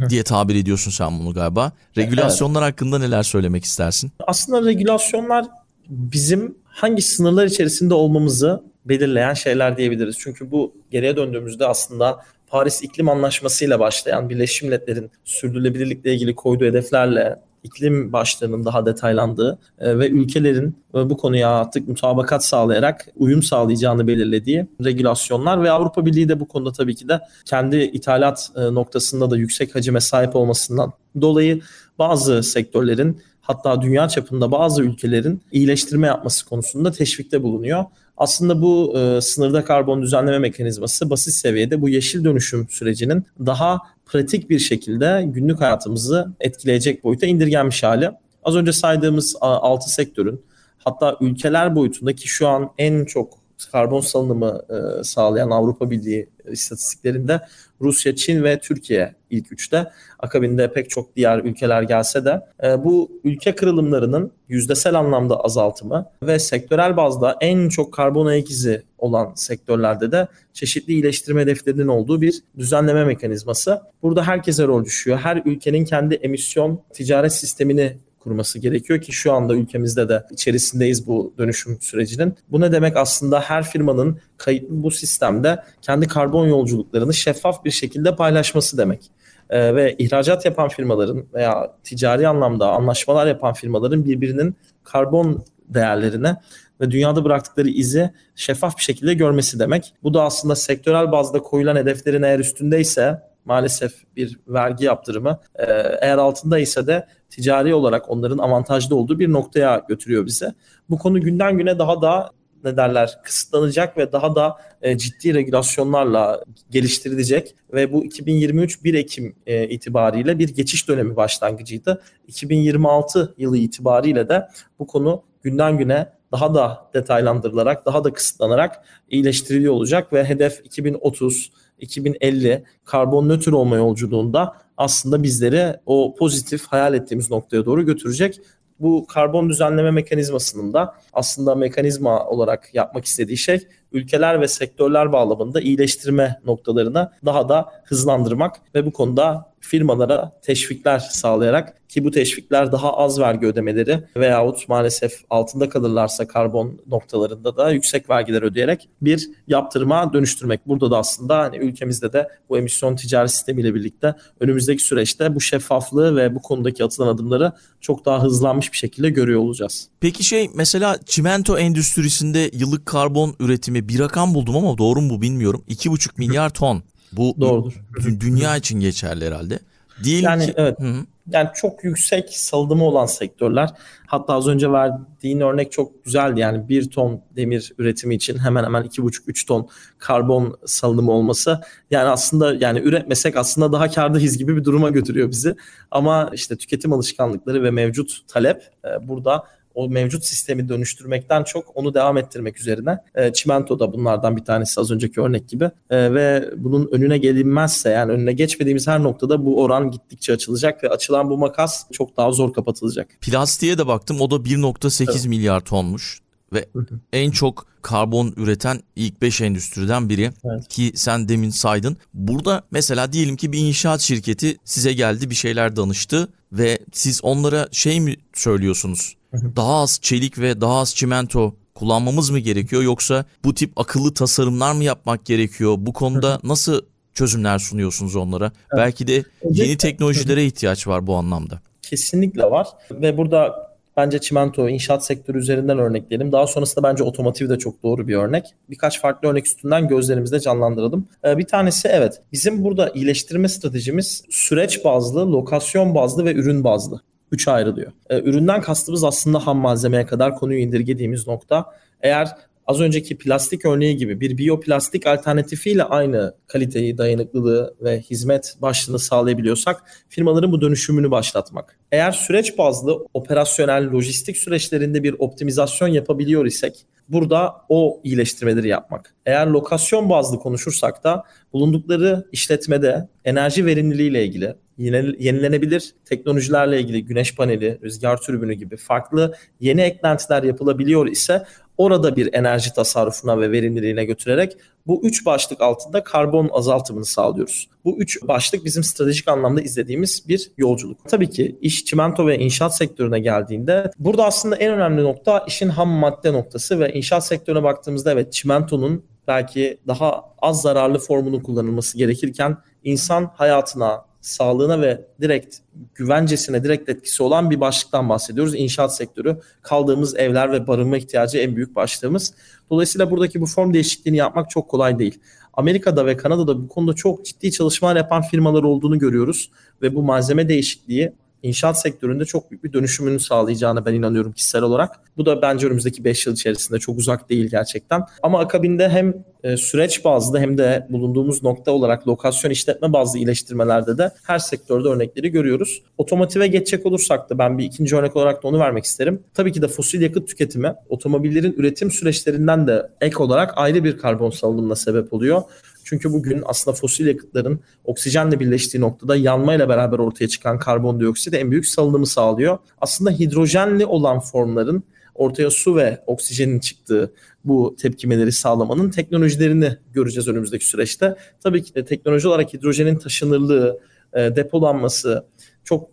diye tabir ediyorsun sen bunu galiba. Regülasyonlar hakkında neler söylemek istersin? aslında regülasyonlar bizim hangi sınırlar içerisinde olmamızı belirleyen şeyler diyebiliriz. Çünkü bu geriye döndüğümüzde aslında Paris İklim Anlaşması ile başlayan Birleşmiş Milletler'in sürdürülebilirlikle ilgili koyduğu hedeflerle iklim başlığının daha detaylandığı e, ve ülkelerin e, bu konuya artık mutabakat sağlayarak uyum sağlayacağını belirlediği regülasyonlar ve Avrupa Birliği de bu konuda tabii ki de kendi ithalat e, noktasında da yüksek hacime sahip olmasından dolayı bazı sektörlerin hatta dünya çapında bazı ülkelerin iyileştirme yapması konusunda teşvikte bulunuyor. Aslında bu e, sınırda karbon düzenleme mekanizması basit seviyede bu yeşil dönüşüm sürecinin daha pratik bir şekilde günlük hayatımızı etkileyecek boyuta indirgenmiş hali. Az önce saydığımız 6 sektörün hatta ülkeler boyutundaki şu an en çok karbon salınımı e, sağlayan Avrupa Birliği istatistiklerinde Rusya, Çin ve Türkiye ilk üçte. Akabinde pek çok diğer ülkeler gelse de e, bu ülke kırılımlarının yüzdesel anlamda azaltımı ve sektörel bazda en çok karbon ayak izi olan sektörlerde de çeşitli iyileştirme hedeflerinin olduğu bir düzenleme mekanizması. Burada herkese rol düşüyor. Her ülkenin kendi emisyon ticaret sistemini kurması gerekiyor ki şu anda ülkemizde de içerisindeyiz bu dönüşüm sürecinin. Bu ne demek aslında her firmanın kayıtlı bu sistemde kendi karbon yolculuklarını şeffaf bir şekilde paylaşması demek. Ee, ve ihracat yapan firmaların veya ticari anlamda anlaşmalar yapan firmaların birbirinin karbon değerlerine ve dünyada bıraktıkları izi şeffaf bir şekilde görmesi demek. Bu da aslında sektörel bazda koyulan hedeflerin eğer üstündeyse maalesef bir vergi yaptırımı e, eğer altında ise de ticari olarak onların avantajlı olduğu bir noktaya götürüyor bizi. Bu konu günden güne daha da ne derler kısıtlanacak ve daha da e, ciddi regülasyonlarla geliştirilecek ve bu 2023 1 Ekim e, itibariyle bir geçiş dönemi başlangıcıydı. 2026 yılı itibariyle de bu konu günden güne daha da detaylandırılarak, daha da kısıtlanarak iyileştiriliyor olacak ve hedef 2030 2050 karbon nötr olma yolculuğunda aslında bizleri o pozitif hayal ettiğimiz noktaya doğru götürecek. Bu karbon düzenleme mekanizmasının da aslında mekanizma olarak yapmak istediği şey ülkeler ve sektörler bağlamında iyileştirme noktalarına daha da hızlandırmak ve bu konuda firmalara teşvikler sağlayarak ki bu teşvikler daha az vergi ödemeleri veyahut maalesef altında kalırlarsa karbon noktalarında da yüksek vergiler ödeyerek bir yaptırıma dönüştürmek. Burada da aslında hani ülkemizde de bu emisyon ticaret sistemiyle birlikte önümüzdeki süreçte bu şeffaflığı ve bu konudaki atılan adımları çok daha hızlanmış bir şekilde görüyor olacağız. Peki şey mesela çimento endüstrisinde yıllık karbon üretimi bir rakam buldum ama doğru mu bu bilmiyorum. 2,5 milyar ton. Bu Doğrudur. dünya için geçerli herhalde. Değil yani ki... evet. Hı-hı. Yani çok yüksek salınımı olan sektörler. Hatta az önce verdiğin örnek çok güzeldi. Yani bir ton demir üretimi için hemen hemen 2,5-3 ton karbon salınımı olması. Yani aslında yani üretmesek aslında daha kârdayız gibi bir duruma götürüyor bizi. Ama işte tüketim alışkanlıkları ve mevcut talep burada o mevcut sistemi dönüştürmekten çok onu devam ettirmek üzerine. E, çimento da bunlardan bir tanesi az önceki örnek gibi. E, ve bunun önüne gelinmezse yani önüne geçmediğimiz her noktada bu oran gittikçe açılacak ve açılan bu makas çok daha zor kapatılacak. Plastiğe de baktım o da 1.8 evet. milyar tonmuş ve en çok karbon üreten ilk 5 endüstriden biri evet. ki sen demin saydın. Burada mesela diyelim ki bir inşaat şirketi size geldi bir şeyler danıştı ve siz onlara şey mi söylüyorsunuz? Daha az çelik ve daha az çimento kullanmamız mı gerekiyor yoksa bu tip akıllı tasarımlar mı yapmak gerekiyor? Bu konuda nasıl çözümler sunuyorsunuz onlara? Evet. Belki de yeni teknolojilere ihtiyaç var bu anlamda. Kesinlikle var ve burada bence çimento, inşaat sektörü üzerinden örnekleyelim. Daha sonrasında bence otomotiv de çok doğru bir örnek. Birkaç farklı örnek üstünden gözlerimizde canlandıralım. Bir tanesi evet bizim burada iyileştirme stratejimiz süreç bazlı, lokasyon bazlı ve ürün bazlı. Üçe ayrılıyor. Üründen kastımız aslında ham malzemeye kadar konuyu indirgediğimiz nokta. Eğer az önceki plastik örneği gibi bir biyoplastik alternatifiyle aynı kaliteyi, dayanıklılığı ve hizmet başlığını sağlayabiliyorsak firmaların bu dönüşümünü başlatmak. Eğer süreç bazlı operasyonel lojistik süreçlerinde bir optimizasyon yapabiliyor isek burada o iyileştirmeleri yapmak. Eğer lokasyon bazlı konuşursak da bulundukları işletmede enerji verimliliği ile ilgili yenilenebilir teknolojilerle ilgili güneş paneli, rüzgar türbünü gibi farklı yeni eklentiler yapılabiliyor ise orada bir enerji tasarrufuna ve verimliliğine götürerek bu üç başlık altında karbon azaltımını sağlıyoruz. Bu üç başlık bizim stratejik anlamda izlediğimiz bir yolculuk. Tabii ki iş çimento ve inşaat sektörüne geldiğinde burada aslında en önemli nokta işin ham madde noktası ve inşaat sektörüne baktığımızda evet çimentonun belki daha az zararlı formunu kullanılması gerekirken insan hayatına, sağlığına ve direkt güvencesine direkt etkisi olan bir başlıktan bahsediyoruz. İnşaat sektörü kaldığımız evler ve barınma ihtiyacı en büyük başlığımız. Dolayısıyla buradaki bu form değişikliğini yapmak çok kolay değil. Amerika'da ve Kanada'da bu konuda çok ciddi çalışmalar yapan firmalar olduğunu görüyoruz ve bu malzeme değişikliği inşaat sektöründe çok büyük bir dönüşümünü sağlayacağına ben inanıyorum kişisel olarak. Bu da bence önümüzdeki 5 yıl içerisinde çok uzak değil gerçekten. Ama akabinde hem e, süreç bazlı hem de bulunduğumuz nokta olarak lokasyon işletme bazlı iyileştirmelerde de her sektörde örnekleri görüyoruz. Otomotive geçecek olursak da ben bir ikinci örnek olarak da onu vermek isterim. Tabii ki de fosil yakıt tüketimi otomobillerin üretim süreçlerinden de ek olarak ayrı bir karbon salınımına sebep oluyor. Çünkü bugün aslında fosil yakıtların oksijenle birleştiği noktada yanmayla beraber ortaya çıkan karbondioksit en büyük salınımı sağlıyor. Aslında hidrojenli olan formların ortaya su ve oksijenin çıktığı bu tepkimeleri sağlamanın teknolojilerini göreceğiz önümüzdeki süreçte. Tabii ki de teknoloji olarak hidrojenin taşınırlığı, e, depolanması çok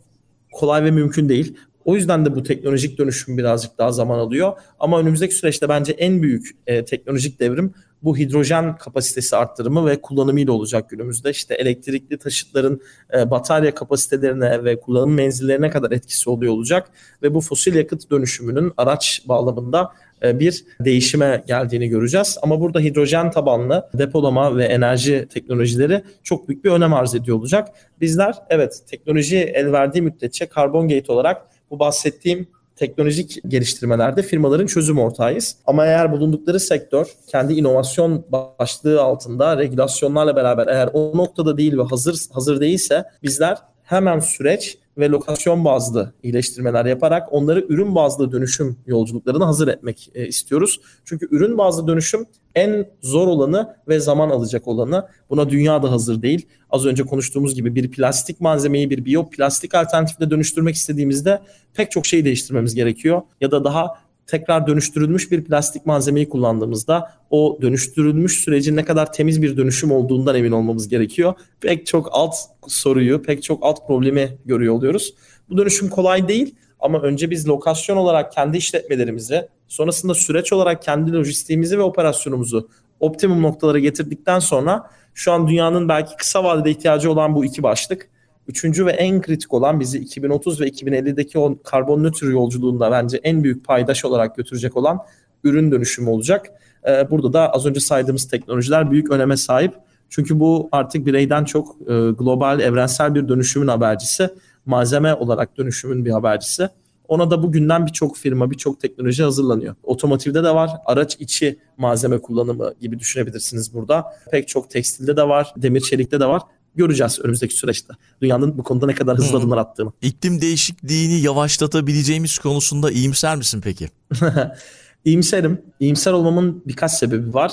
kolay ve mümkün değil. O yüzden de bu teknolojik dönüşüm birazcık daha zaman alıyor. Ama önümüzdeki süreçte bence en büyük e, teknolojik devrim bu hidrojen kapasitesi arttırımı ve kullanımıyla olacak günümüzde. İşte elektrikli taşıtların e, batarya kapasitelerine ve kullanım menzillerine kadar etkisi oluyor olacak ve bu fosil yakıt dönüşümünün araç bağlamında e, bir değişime geldiğini göreceğiz. Ama burada hidrojen tabanlı depolama ve enerji teknolojileri çok büyük bir önem arz ediyor olacak. Bizler evet teknoloji el verdiği müddetçe Carbon Gate olarak bu bahsettiğim teknolojik geliştirmelerde firmaların çözüm ortağıyız. Ama eğer bulundukları sektör kendi inovasyon başlığı altında regülasyonlarla beraber eğer o noktada değil ve hazır hazır değilse bizler hemen süreç ve lokasyon bazlı iyileştirmeler yaparak onları ürün bazlı dönüşüm yolculuklarına hazır etmek e, istiyoruz. Çünkü ürün bazlı dönüşüm en zor olanı ve zaman alacak olanı. Buna dünya da hazır değil. Az önce konuştuğumuz gibi bir plastik malzemeyi bir biyoplastik alternatifle dönüştürmek istediğimizde pek çok şeyi değiştirmemiz gerekiyor. Ya da daha tekrar dönüştürülmüş bir plastik malzemeyi kullandığımızda o dönüştürülmüş sürecin ne kadar temiz bir dönüşüm olduğundan emin olmamız gerekiyor. Pek çok alt soruyu, pek çok alt problemi görüyor oluyoruz. Bu dönüşüm kolay değil ama önce biz lokasyon olarak kendi işletmelerimizi, sonrasında süreç olarak kendi lojistiğimizi ve operasyonumuzu optimum noktalara getirdikten sonra şu an dünyanın belki kısa vadede ihtiyacı olan bu iki başlık Üçüncü ve en kritik olan bizi 2030 ve 2050'deki o karbon nötr yolculuğunda bence en büyük paydaş olarak götürecek olan ürün dönüşümü olacak. Ee, burada da az önce saydığımız teknolojiler büyük öneme sahip. Çünkü bu artık bireyden çok e, global, evrensel bir dönüşümün habercisi. Malzeme olarak dönüşümün bir habercisi. Ona da bugünden birçok firma, birçok teknoloji hazırlanıyor. Otomotivde de var, araç içi malzeme kullanımı gibi düşünebilirsiniz burada. Pek çok tekstilde de var, demir çelikte de var göreceğiz önümüzdeki süreçte. Dünyanın bu konuda ne kadar hızlı hmm. adımlar attığını. İklim değişikliğini yavaşlatabileceğimiz konusunda iyimser misin peki? İyimserim. İyimser olmamın birkaç sebebi var.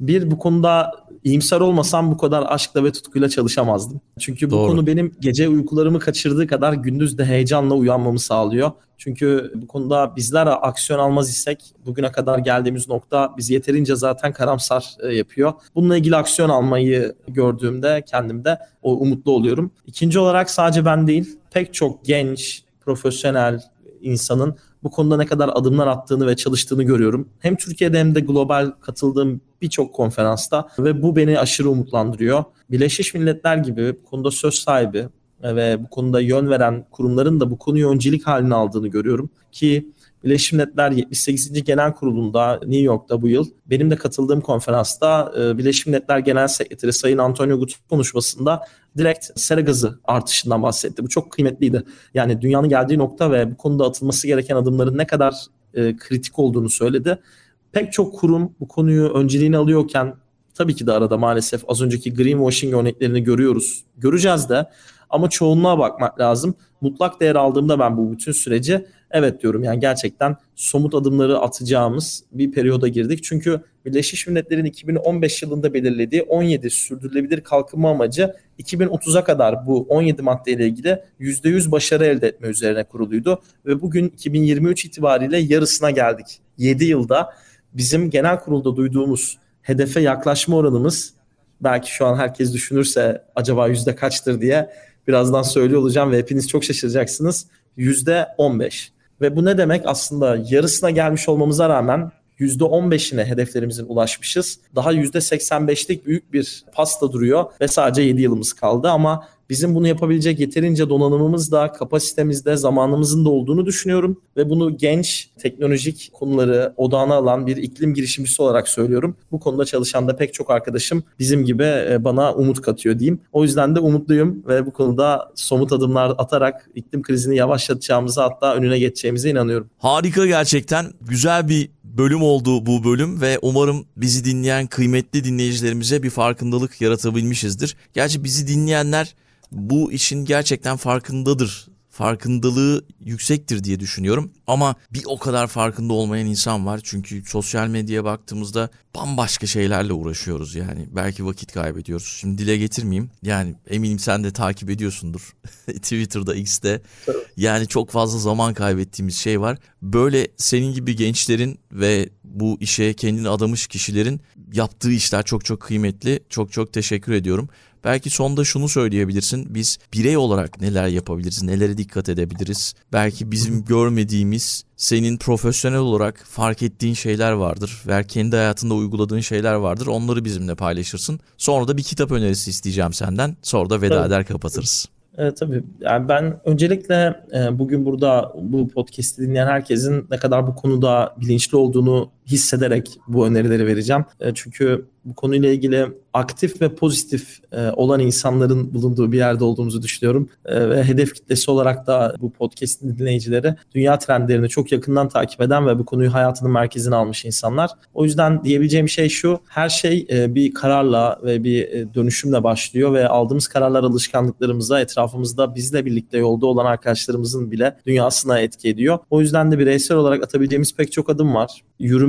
Bir bu konuda iyimser olmasam bu kadar aşkla ve tutkuyla çalışamazdım. Çünkü bu Doğru. konu benim gece uykularımı kaçırdığı kadar gündüz de heyecanla uyanmamı sağlıyor. Çünkü bu konuda bizler aksiyon almaz isek bugüne kadar geldiğimiz nokta bizi yeterince zaten karamsar e, yapıyor. Bununla ilgili aksiyon almayı gördüğümde kendimde o umutlu oluyorum. İkinci olarak sadece ben değil pek çok genç, profesyonel insanın bu konuda ne kadar adımlar attığını ve çalıştığını görüyorum. Hem Türkiye'de hem de global katıldığım birçok konferansta ve bu beni aşırı umutlandırıyor. Birleşmiş Milletler gibi bu konuda söz sahibi ve bu konuda yön veren kurumların da bu konuyu öncelik haline aldığını görüyorum ki Birleşmiş Milletler 78. Genel Kurulu'nda New York'ta bu yıl benim de katıldığım konferansta e, Birleşmiş Milletler Genel Sekreteri Sayın Antonio Guterres konuşmasında direkt sera gazı artışından bahsetti. Bu çok kıymetliydi. Yani dünyanın geldiği nokta ve bu konuda atılması gereken adımların ne kadar e, kritik olduğunu söyledi. Pek çok kurum bu konuyu önceliğini alıyorken tabii ki de arada maalesef az önceki greenwashing örneklerini görüyoruz. Göreceğiz de ama çoğunluğa bakmak lazım. Mutlak değer aldığımda ben bu bütün süreci evet diyorum yani gerçekten somut adımları atacağımız bir periyoda girdik. Çünkü Birleşmiş Milletler'in 2015 yılında belirlediği 17 sürdürülebilir kalkınma amacı 2030'a kadar bu 17 maddeyle ilgili %100 başarı elde etme üzerine kuruluydu. Ve bugün 2023 itibariyle yarısına geldik. 7 yılda bizim genel kurulda duyduğumuz hedefe yaklaşma oranımız belki şu an herkes düşünürse acaba yüzde kaçtır diye birazdan söylüyor olacağım ve hepiniz çok şaşıracaksınız. Yüzde 15. Ve bu ne demek? Aslında yarısına gelmiş olmamıza rağmen %15'ine hedeflerimizin ulaşmışız. Daha %85'lik büyük bir pasta duruyor ve sadece 7 yılımız kaldı ama Bizim bunu yapabilecek yeterince donanımımız da, kapasitemizde, de, zamanımızın da olduğunu düşünüyorum. Ve bunu genç, teknolojik konuları odağına alan bir iklim girişimcisi olarak söylüyorum. Bu konuda çalışan da pek çok arkadaşım bizim gibi e, bana umut katıyor diyeyim. O yüzden de umutluyum ve bu konuda somut adımlar atarak iklim krizini yavaşlatacağımızı hatta önüne geçeceğimize inanıyorum. Harika gerçekten. Güzel bir bölüm oldu bu bölüm ve umarım bizi dinleyen kıymetli dinleyicilerimize bir farkındalık yaratabilmişizdir. Gerçi bizi dinleyenler bu işin gerçekten farkındadır. Farkındalığı yüksektir diye düşünüyorum. Ama bir o kadar farkında olmayan insan var. Çünkü sosyal medyaya baktığımızda bambaşka şeylerle uğraşıyoruz yani. Belki vakit kaybediyoruz. Şimdi dile getirmeyeyim. Yani eminim sen de takip ediyorsundur. Twitter'da, X'te. Yani çok fazla zaman kaybettiğimiz şey var. Böyle senin gibi gençlerin ve bu işe kendini adamış kişilerin yaptığı işler çok çok kıymetli. Çok çok teşekkür ediyorum. Belki sonda şunu söyleyebilirsin. Biz birey olarak neler yapabiliriz, nelere dikkat edebiliriz? Belki bizim görmediğimiz, senin profesyonel olarak fark ettiğin şeyler vardır. Ve kendi hayatında uyguladığın şeyler vardır. Onları bizimle paylaşırsın. Sonra da bir kitap önerisi isteyeceğim senden. Sonra da veda eder kapatırız. Evet tabii. Yani ben öncelikle e, bugün burada bu podcast'i dinleyen herkesin ne kadar bu konuda bilinçli olduğunu hissederek bu önerileri vereceğim. E, çünkü bu konuyla ilgili aktif ve pozitif e, olan insanların bulunduğu bir yerde olduğumuzu düşünüyorum. E, ve hedef kitlesi olarak da bu podcast'in dinleyicileri dünya trendlerini çok yakından takip eden ve bu konuyu hayatının merkezine almış insanlar. O yüzden diyebileceğim şey şu, her şey bir kararla ve bir dönüşümle başlıyor ve aldığımız kararlar alışkanlıklarımıza, etrafımızda bizle birlikte yolda olan arkadaşlarımızın bile dünyasına etki ediyor. O yüzden de bireysel olarak atabileceğimiz pek çok adım var.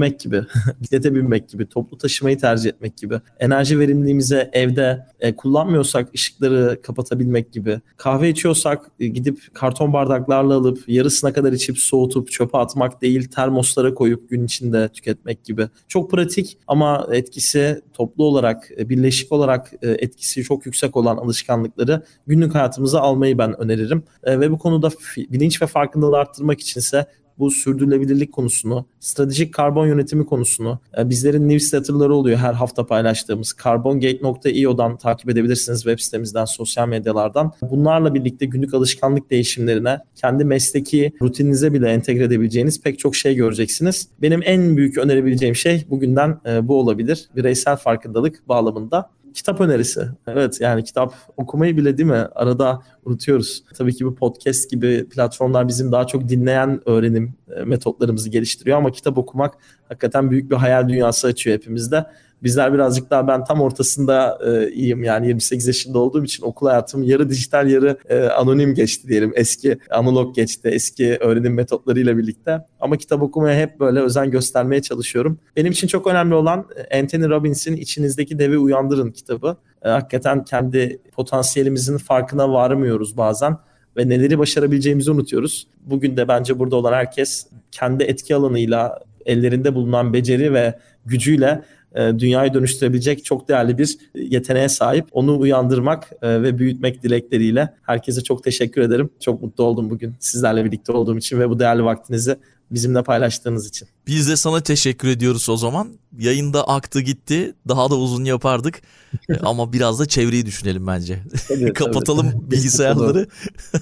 Yürümek gibi, bisiklete binmek gibi, toplu taşımayı tercih etmek gibi, enerji verimliliğimize evde e, kullanmıyorsak ışıkları kapatabilmek gibi, kahve içiyorsak e, gidip karton bardaklarla alıp yarısına kadar içip soğutup çöpe atmak değil termoslara koyup gün içinde tüketmek gibi. Çok pratik ama etkisi toplu olarak, e, birleşik olarak e, etkisi çok yüksek olan alışkanlıkları günlük hayatımıza almayı ben öneririm. E, ve bu konuda bilinç ve farkındalığı arttırmak içinse bu sürdürülebilirlik konusunu, stratejik karbon yönetimi konusunu e, bizlerin newsletterları oluyor her hafta paylaştığımız. carbongate.io'dan takip edebilirsiniz web sitemizden, sosyal medyalardan. Bunlarla birlikte günlük alışkanlık değişimlerine, kendi mesleki rutininize bile entegre edebileceğiniz pek çok şey göreceksiniz. Benim en büyük önerebileceğim şey bugünden e, bu olabilir. Bireysel farkındalık bağlamında kitap önerisi. Evet yani kitap okumayı bile değil mi? Arada unutuyoruz. Tabii ki bu podcast gibi platformlar bizim daha çok dinleyen öğrenim e, metotlarımızı geliştiriyor ama kitap okumak hakikaten büyük bir hayal dünyası açıyor hepimizde. Bizler birazcık daha ben tam ortasında e, iyiyim yani 28 yaşında olduğum için okul hayatım yarı dijital yarı e, anonim geçti diyelim. Eski analog geçti eski öğrenim metotlarıyla birlikte. Ama kitap okumaya hep böyle özen göstermeye çalışıyorum. Benim için çok önemli olan e, Anthony Robbins'in İçinizdeki Devi Uyandırın kitabı. E, hakikaten kendi potansiyelimizin farkına varmıyoruz bazen ve neleri başarabileceğimizi unutuyoruz. Bugün de bence burada olan herkes kendi etki alanıyla ellerinde bulunan beceri ve gücüyle dünyayı dönüştürebilecek çok değerli bir yeteneğe sahip. Onu uyandırmak e, ve büyütmek dilekleriyle herkese çok teşekkür ederim. Çok mutlu oldum bugün sizlerle birlikte olduğum için ve bu değerli vaktinizi bizimle paylaştığınız için. Biz de sana teşekkür ediyoruz o zaman. Yayında aktı gitti. Daha da uzun yapardık. E, ama biraz da çevreyi düşünelim bence. Tabii, Kapatalım tabii. bilgisayarları.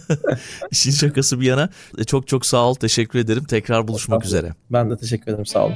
İşin şakası bir yana. Çok çok sağ ol. Teşekkür ederim. Tekrar buluşmak üzere. Ben de teşekkür ederim. Sağ olun.